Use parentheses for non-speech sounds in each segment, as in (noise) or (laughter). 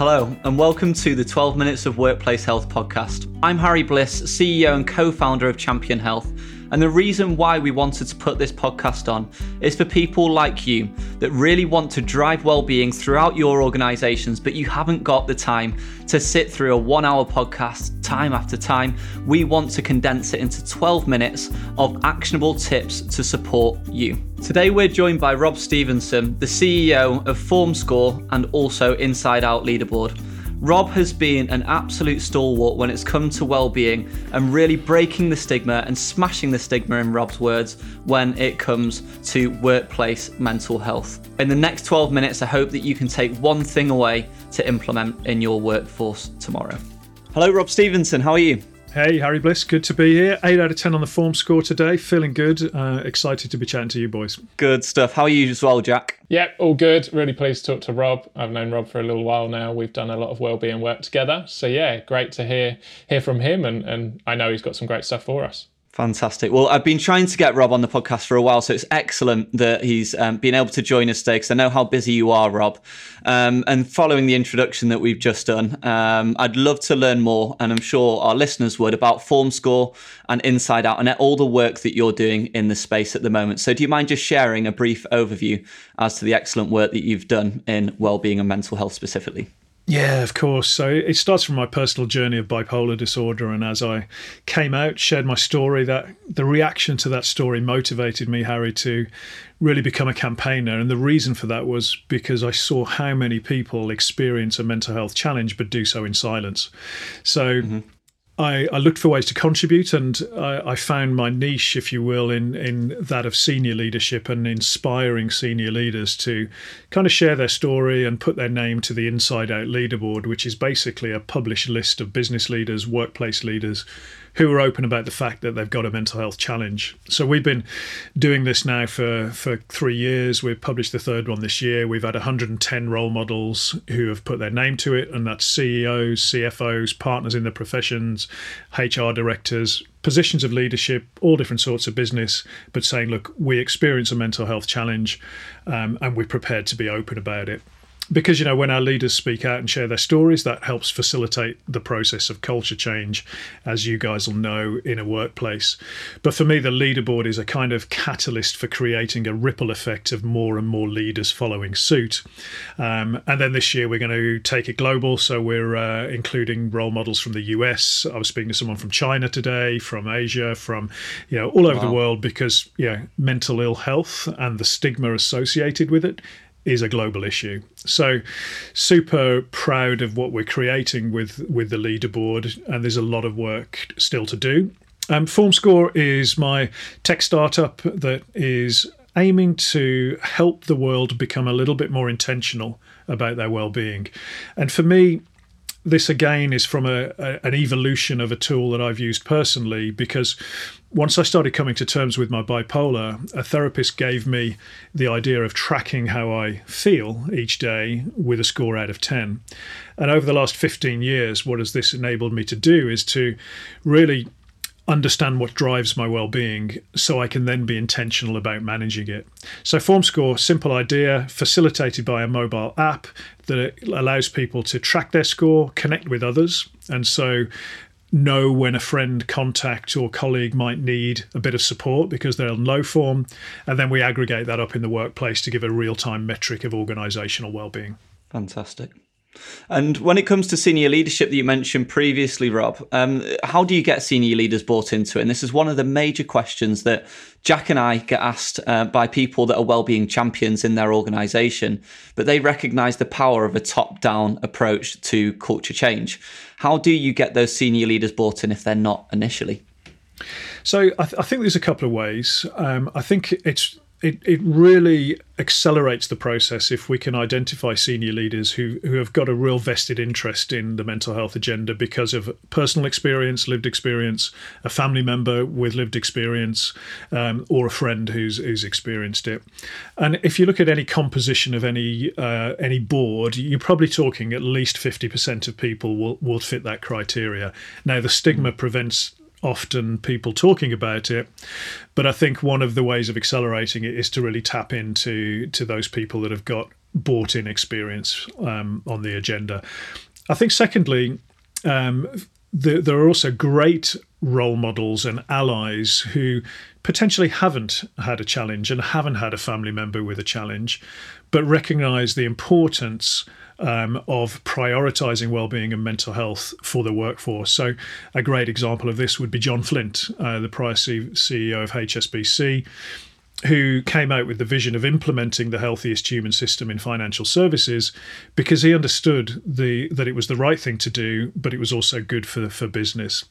Hello, and welcome to the 12 Minutes of Workplace Health podcast. I'm Harry Bliss, CEO and co founder of Champion Health. And the reason why we wanted to put this podcast on is for people like you that really want to drive well-being throughout your organizations, but you haven't got the time to sit through a one-hour podcast time after time. We want to condense it into 12 minutes of actionable tips to support you. Today we're joined by Rob Stephenson, the CEO of FormScore and also InsideOut LeaderBoard. Rob has been an absolute stalwart when it's come to well-being and really breaking the stigma and smashing the stigma in Rob's words when it comes to workplace mental health. In the next 12 minutes, I hope that you can take one thing away to implement in your workforce tomorrow. Hello, Rob Stephenson. How are you? Hey, Harry Bliss, good to be here. 8 out of 10 on the FormScore today. Feeling good. Uh, excited to be chatting to you boys. Good stuff. How are you as well, Jack? Yep, all good. Really pleased to talk to Rob. I've known Rob for a little while now. We've done a lot of well-being work together. So yeah, great to hear hear from him and, and I know he's got some great stuff for us. Fantastic. Well, I've been trying to get Rob on the podcast for a while, so it's excellent that he's um, been able to join us today because I know how busy you are, Rob. Um, and following the introduction that we've just done, um, I'd love to learn more, and I'm sure our listeners would, about FormScore and InsideOut and all the work that you're doing in the space at the moment. So, do you mind just sharing a brief overview as to the excellent work that you've done in well-being and mental health specifically? Yeah, of course. So it starts from my personal journey of bipolar disorder. And as I came out, shared my story, that the reaction to that story motivated me, Harry, to really become a campaigner. And the reason for that was because I saw how many people experience a mental health challenge but do so in silence. So mm-hmm. I, I, looked for ways to contribute, and I, I, found my niche, if you will, in in that of senior leadership and inspiring senior leaders to kind of share their story and put their name to the InsideOut LeaderBoard, which is basically a published list of business leaders, workplace leaders who are open about the fact that they've got a mental health challenge. So we've been doing this now for, for three years. We've published the third one this year. We've had 110 role models who have put their name to it, and that's CEOs, CFOs, partners in the professions, HR directors, positions of leadership, all different sorts of business, but saying, look, we experience a mental health challenge um, and we're prepared to be open about it because you know when our leaders speak out and share their stories that helps facilitate the process of culture change as you guys will know in a workplace. But for me the leaderboard is a kind of catalyst for creating a ripple effect of more and more leaders following suit. Um, and then this year we're going to take it global. So we're uh, including role models from the us i was speaking to someone from china today from asia from you know all over wow. the world because you know mental ill health and the stigma associated with it is a global issue. So, super proud of what we're creating with with the leaderboard, and there's a lot of work still to do. Um, FormScore is my tech startup that is aiming to help the world become a little bit more intentional about their well-being. And for me, this again is from a, a, an evolution of a tool that I've used personally because once I started coming to terms with my bipolar, a therapist gave me the idea of tracking how I feel each day with a score out of 10. And over the last 15 years, what has this enabled me to do is to really understand what drives my well-being so I can then be intentional about managing it. So FormScore, simple idea, facilitated by a mobile app that allows people to track their score, connect with others, and so know when a friend, contact, or colleague might need a bit of support because they're in low form, and then we aggregate that up in the workplace to give a real-time metric of organizational well-being. Fantastic. And when it comes to senior leadership that you mentioned previously, Rob, um, how do you get senior leaders bought into it? And this is one of the major questions that Jack and I get asked uh, by people that are well-being champions in their organisation, but they recognise the power of a top-down approach to culture change. How do you get those senior leaders bought in if they're not initially? So I, th- I think there's a couple of ways. Um, I think it's it, it really accelerates the process if we can identify senior leaders who, who have got a real vested interest in the mental health agenda because of personal experience, lived experience, a family member with lived experience, um, or a friend who's who's experienced it. And if you look at any composition of any uh, any board, you're probably talking at least fifty percent of people will will fit that criteria. Now the stigma prevents often people talking about it. But I think one of the ways of accelerating it is to really tap into to those people that have got bought in experience um, on the agenda. I think, secondly, um, the, there are also great role models and allies who potentially haven't had a challenge and haven't had a family member with a challenge, but recognize the importance um, of prioritizing well-being and mental health for the workforce. So, a great example of this would be John Flint, uh, the prior C- CEO of HSBC, who came out with the vision of implementing the healthiest human system in financial services because he understood the that it was the right thing to do, but it was also good for for business.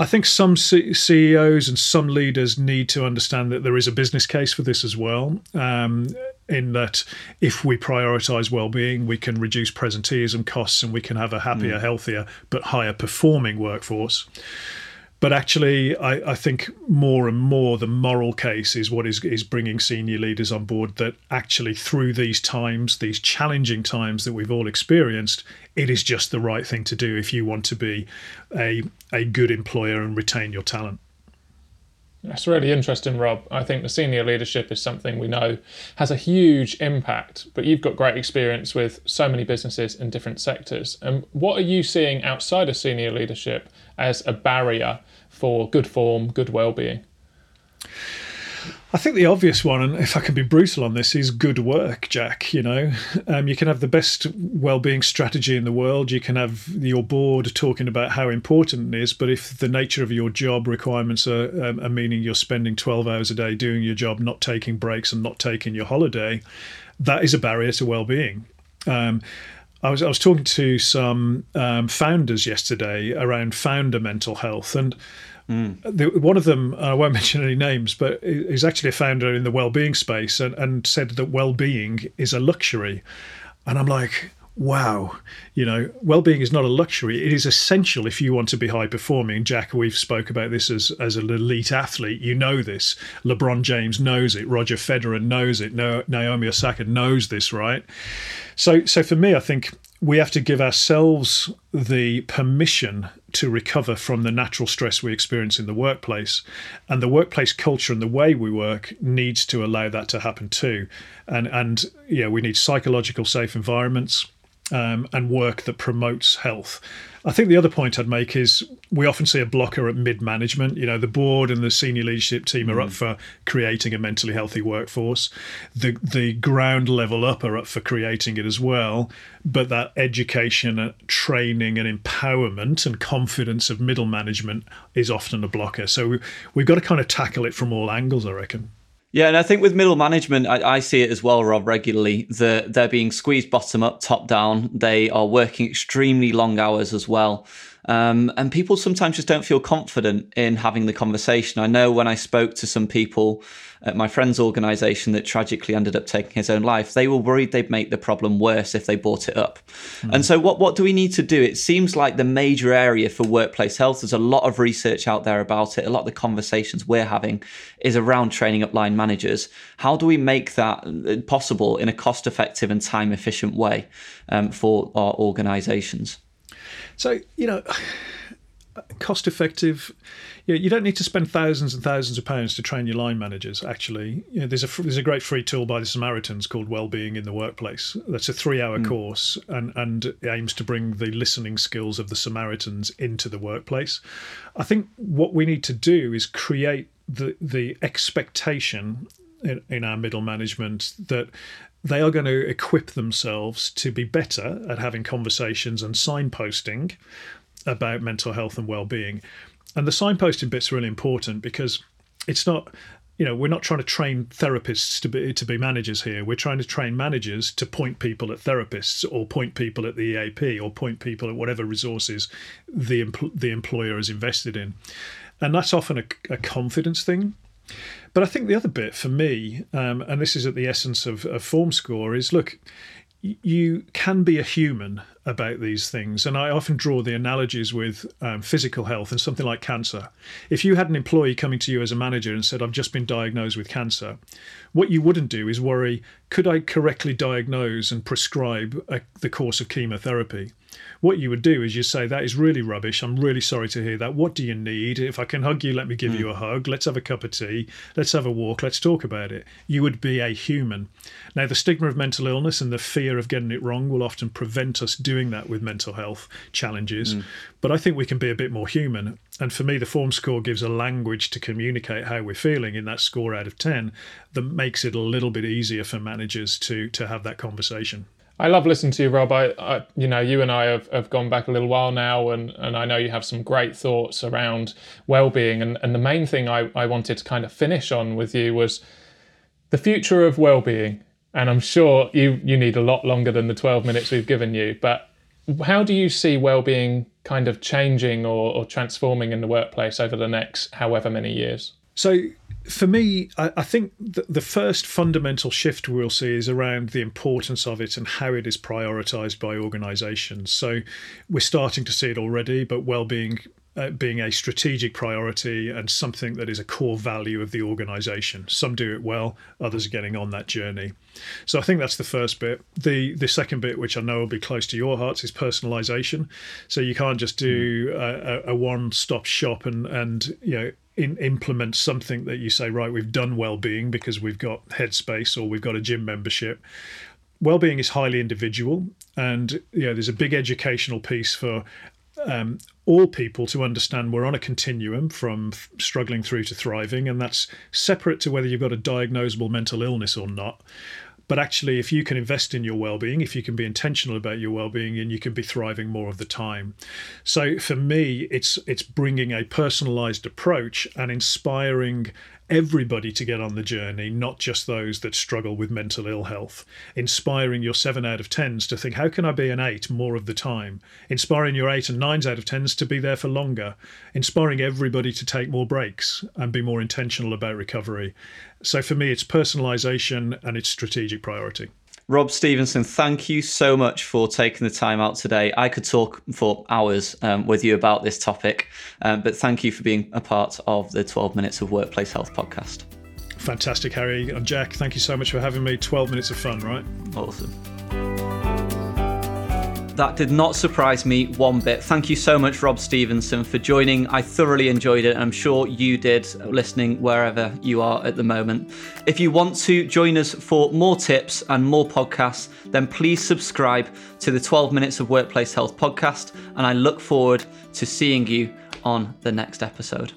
I think some C- CEOs and some leaders need to understand that there is a business case for this as well. Um, in that, if we prioritize well-being, we can reduce presenteeism costs and we can have a happier, mm. healthier, but higher performing workforce. But actually, I, I, think more and more the moral case is what is, is bringing senior leaders on board that actually, through these times, these challenging times that we've all experienced, it is just the right thing to do if you want to be a, a good employer and retain your talent. That's really interesting, Rob. I think the senior leadership is something we know has a huge impact, but you've got great experience with so many businesses in different sectors. And what are you seeing outside of senior leadership as a barrier for good form, good well-being? I think the obvious one, and if I can be brutal on this, is good work, Jack. You know, um, you can have the best well-being strategy in the world. You can have your board talking about how important it is, but if the nature of your job requirements are, um, are meaning you're spending 12 hours a day doing your job, not taking breaks and not taking your holiday, that is a barrier to well-being. Um, I was I was talking to some um, founders yesterday around founder mental health, and Mm. The, one of them, I won't (laughs) mention any names, but is actually a founder in the well-being space, and, and said that well-being is a luxury, and I'm like, wow, you know, well-being is not a luxury. It is essential if you want to be high performing. Jack, we've spoke about this as as an elite athlete. You know this. LeBron James knows it. Roger Federer knows it. Naomi Osaka knows this, right? So, so for me, I think we have to give ourselves the permission to recover from the natural stress we experience in the workplace. And the workplace culture and the way we work needs to allow that to happen too. And, and yeah, we need psychological safe environments um, and work that promotes health. I think the other point I'd make is we often see a blocker at mid management. You know, the board and the senior leadership team are mm. up for creating a mentally healthy workforce. The the ground level up are up for creating it as well. But that education, uh, training, and empowerment and confidence of middle management is often a blocker. So we, we've got to kind of tackle it from all angles, I reckon. Yeah, and I think with middle management, I, I, see it as well, Rob, regularly. The, they're being squeezed bottom up, top down. They are working extremely long hours as well. Um, and people sometimes just don't feel confident in having the conversation. I know when I spoke to some people at my friend's organization that tragically ended up taking his own life, they were worried they'd make the problem worse if they brought it up. Mm. And so, what, what do we need to do? It seems like the major area for workplace health, there's a lot of research out there about it. A lot of the conversations we're having is around training up line managers. How do we make that uh, possible in a cost effective and time efficient way um, for our organizations? So, you know, (sighs) cost effective. You, know, you don't need to spend thousands and thousands of pounds to train your line managers. Actually, you know, there's a there's a great free tool by the Samaritans called Wellbeing in the Workplace. That's a three hour mm. course and and aims to bring the listening skills of the Samaritans into the workplace. I think what we need to do is create the the expectation in, in our middle management that they are going to equip themselves to be better at having conversations and signposting about mental health and well-being. And the signposting bit's are really important because it's not you know we're not trying to train therapists to be to be managers here. We're trying to train managers to point people at therapists or point people at the EAP or point people at whatever resources the the employer is invested in. And that's often a, a confidence thing but I think the other bit for me, um, and this is at the essence of, of FormScore, is look, you can be a human about these things. And I often draw the analogies with um, physical health and something like cancer. If you had an employee coming to you as a manager and said, I've just been diagnosed with cancer, what you wouldn't do is worry, could I correctly diagnose and prescribe a, the course of chemotherapy? What you would do is you say that is really rubbish. I'm really sorry to hear that. What do you need? If i can hug you let me give mm. you a hug. Let's have a cup of tea. Let's have a walk. Let's talk about it. You would be a human. Now the stigma of mental illness and the fear of getting it wrong will often prevent us doing that with mental health challenges mm. but i think we can be a bit more human. And for me the FormScore gives a language to communicate how we're feeling in that score out of 10 that makes it a little bit easier for managers to to have that conversation I love listening to you, Rob. I, I, you know, you and I have, have gone back a little while now, and, and I know you have some great thoughts around well-being. And, and the main thing I, I wanted to kind of finish on with you was the future of well-being. And I'm sure you you need a lot longer than the 12 minutes we've given you. But how do you see well-being kind of changing or, or transforming in the workplace over the next however many years? So for me, I, I think the, the, first fundamental shift we'll see is around the importance of it and how it is prioritized by organizations. So we're starting to see it already, but well-being uh, being a strategic priority and something that is a core value of the organization. Some do it well, others are getting on that journey. So I think that's the first bit. The the second bit, which I know will be close to your hearts, is personalization. So you can't just do a, a one-stop shop and and you know in, implement something that you say, right, we've done well-being because we've got Headspace or we've got a gym membership. Well-being is highly individual, and you know, there's a big educational piece for um, all people to understand we're on a continuum from struggling through to thriving, and that's separate to whether you've got a diagnosable mental illness or not. But actually, if you can invest in your well-being, if you can be intentional about your well-being, and you can be thriving more of the time. So for me, it's it's bringing a personalized approach and inspiring everybody to get on the journey, not just those that struggle with mental ill health. Inspiring your seven out of tens to think, how can I be an eight more of the time? Inspiring your eight and nines out of tens to be there for longer. Inspiring everybody to take more breaks and be more intentional about recovery. So for me, it's personalization and it's strategic priority. Rob Stephenson, thank you so much for taking the time out today. I could talk for hours um, with you about this topic, um, but thank you for being a part of the 12 Minutes of Workplace Health podcast. Fantastic, Harry. And Jack, thank you so much for having me. 12 minutes of fun, right? Awesome. That did not surprise me one bit. Thank you so much, Rob Stephenson, for joining. I thoroughly enjoyed it, and I'm sure you did listening wherever you are at the moment. If you want to join us for more tips and more podcasts, then please subscribe to the 12 Minutes of Workplace Health podcast, and I look forward to seeing you on the next episode.